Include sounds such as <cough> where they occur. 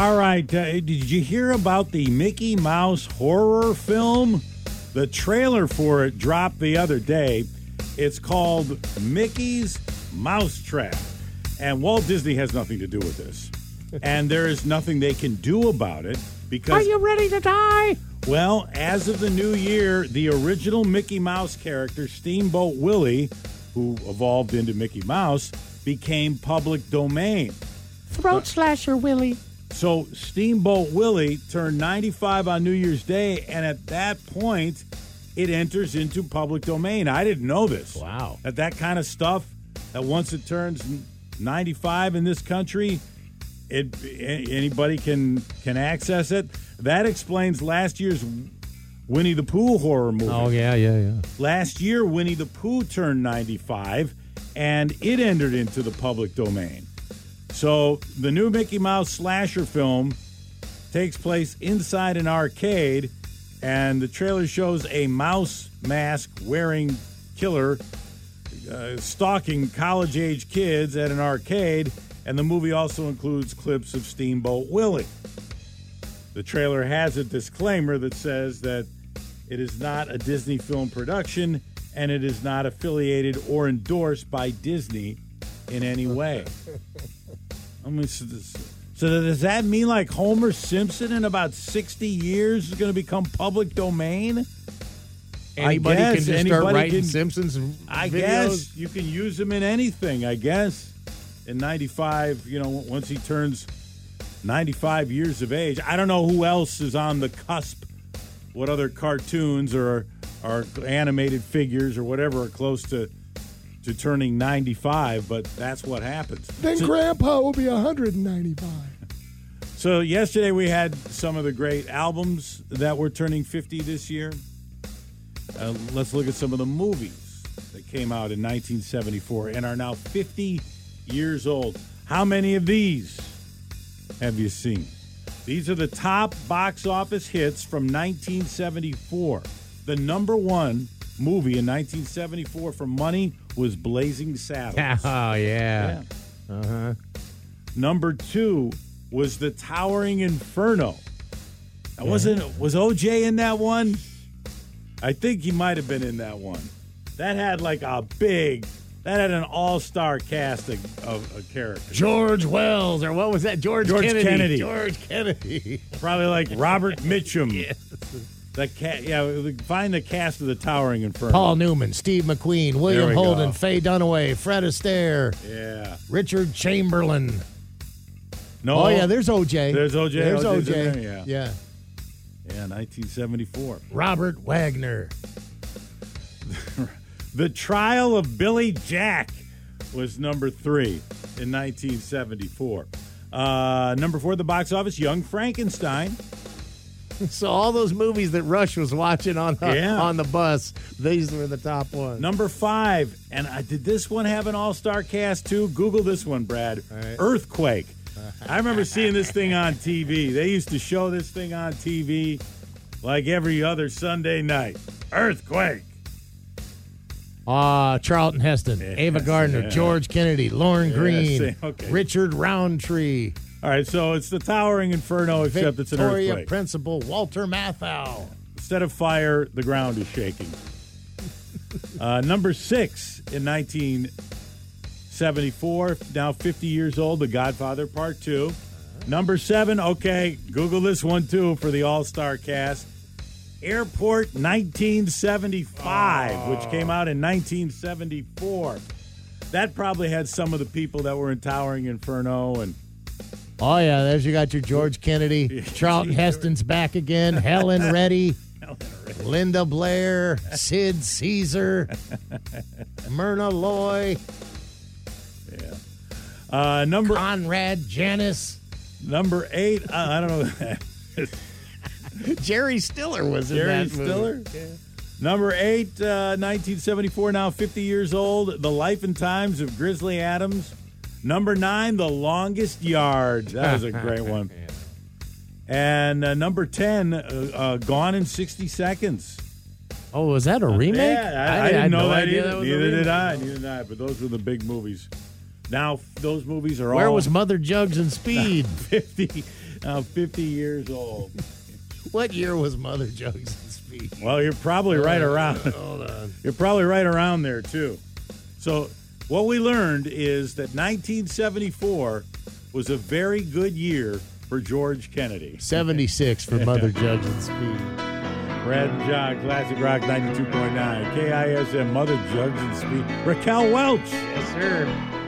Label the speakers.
Speaker 1: All right. Uh, did you hear about the Mickey Mouse horror film? The trailer for it dropped the other day. It's called Mickey's Mousetrap. And Walt Disney has nothing to do with this. <laughs> and there is nothing they can do about it because.
Speaker 2: Are you ready to die?
Speaker 1: Well, as of the new year, the original Mickey Mouse character, Steamboat Willie, who evolved into Mickey Mouse, became public domain.
Speaker 2: Throat slasher, Willie.
Speaker 1: So Steamboat Willie turned 95 on New Year's Day, and at that point, it enters into public domain. I didn't know this.
Speaker 2: Wow.
Speaker 1: That that kind of stuff, that once it turns 95 in this country, it anybody can can access it. That explains last year's Winnie the Pooh horror movie.
Speaker 2: Oh yeah, yeah, yeah.
Speaker 1: Last year, Winnie the Pooh turned 95, and it entered into the public domain. So the new Mickey Mouse slasher film takes place inside an arcade, and the trailer shows a mouse mask wearing killer uh, stalking college age kids at an arcade, and the movie also includes clips of Steamboat Willie. The trailer has a disclaimer that says that it is not a Disney film production and it is not affiliated or endorsed by Disney in any way. <laughs> I mean, so, so does that mean like Homer Simpson in about 60 years is going to become public domain?
Speaker 2: Anybody
Speaker 1: guess
Speaker 2: can just
Speaker 1: anybody
Speaker 2: start writing
Speaker 1: can-
Speaker 2: Simpsons
Speaker 1: I
Speaker 2: videos.
Speaker 1: guess you can use him in anything, I guess. In 95, you know, once he turns 95 years of age. I don't know who else is on the cusp, what other cartoons or, or animated figures or whatever are close to, to turning 95, but that's what happens.
Speaker 3: Then
Speaker 1: So-
Speaker 3: Grandpa will be 195. <laughs>
Speaker 1: So yesterday we had some of the great albums that were turning 50 this year. Uh, let's look at some of the movies that came out in 1974 and are now 50 years old. How many of these have you seen? These are the top box office hits from 1974. The number one movie in 1974 for money was Blazing Saddles. <laughs>
Speaker 2: Oh yeah.
Speaker 1: Yeah. Uh-huh. Number two was the Towering Inferno. That wasn't was OJ in that one? I think he might have been in that one. That had like a big, that had an all-star cast of, of, of characters.
Speaker 2: George Wells or what was that? George,
Speaker 1: George
Speaker 2: Kennedy.
Speaker 1: Kennedy.
Speaker 2: George Kennedy. <laughs>
Speaker 1: Probably like Robert <laughs> Mitchum. The cat, yeah. Find the cast of the Towering Inferno.
Speaker 2: Paul Newman, Steve McQueen, William Holden,
Speaker 1: go.
Speaker 2: Faye Dunaway, Fred Astaire,
Speaker 1: Yeah.
Speaker 2: Richard Chamberlain.
Speaker 1: No.
Speaker 2: Oh yeah, there's OJ.
Speaker 1: There's OJ.
Speaker 2: There's OJ.
Speaker 1: there, yeah.
Speaker 2: yeah.
Speaker 1: yeah. 1974.
Speaker 2: Robert Wagner. <laughs>
Speaker 1: The Trial of Billy Jack was number three in 1974. Uh, number four at the box office, Young Frankenstein. <laughs>
Speaker 2: So all those movies that Rush was watching on
Speaker 1: Yeah.
Speaker 2: on the bus, these were the top ones.
Speaker 1: Number five, and I, did this one have an all star cast too? Google this one, Brad.
Speaker 2: right.
Speaker 1: Earthquake. I remember seeing this thing on TV. They used to show this thing on TV like every other Sunday night. Earthquake.
Speaker 2: Uh, Charlton Heston, Ava Gardner,
Speaker 1: yeah.
Speaker 2: George Kennedy, Lorne
Speaker 1: Greene, <laughs> okay.
Speaker 2: Richard Roundtree,
Speaker 1: All right, so it's the Towering Inferno, except it's an
Speaker 2: Victoria
Speaker 1: earthquake.
Speaker 2: Principal, Walter Matthau.
Speaker 1: Instead of fire, the ground is shaking. <laughs> Uh, number six in 1974, now 50 years old, The Godfather Part 2. Number seven, okay, Google this one too for the all star cast. Airport 1975, which came out in 1974. That probably had some of the people that were in Towering Inferno and
Speaker 2: Oh yeah, there's you got your George Kennedy. <laughs> Charlton Heston's back again. <laughs> Helen Reddy, Linda Blair, Sid Caesar, <laughs> Myrna Loy,
Speaker 1: uh, number
Speaker 2: Conrad Janis,
Speaker 1: number eight. Uh, I don't know.
Speaker 2: Jerry Stiller was in
Speaker 1: Jerry
Speaker 2: that movie.
Speaker 1: Stiller? Number eight, uh, 1974, now 50 years old. The Life and Times of Grizzly Adams. Number nine, The Longest Yard. That was a great one. <laughs> And uh, number 10, uh, uh, Gone in 60 Seconds.
Speaker 2: Oh, was that a remake?
Speaker 1: Yeah, I, I
Speaker 2: had
Speaker 1: didn't know
Speaker 2: no
Speaker 1: that
Speaker 2: idea
Speaker 1: either.
Speaker 2: was a
Speaker 1: Neither did. I. Neither did I. But those were the big movies. Now, those movies are all
Speaker 2: Where
Speaker 1: all
Speaker 2: was Mother Jugs and <laughs> Speed?
Speaker 1: 50. Now 50 years old.
Speaker 2: What year was Mother Jugs and Speed?
Speaker 1: Well, you're probably right around.
Speaker 2: Hold on.
Speaker 1: You're probably right around there too. So, what we learned is that 1974 was a very good year for George Kennedy.
Speaker 2: 76 for Mother <laughs> Jugs and Speed.
Speaker 1: Brad and John, Classic Rock 92.9, KISM, Mother Jugs and Speed. Raquel Welch.
Speaker 2: Yes, sir.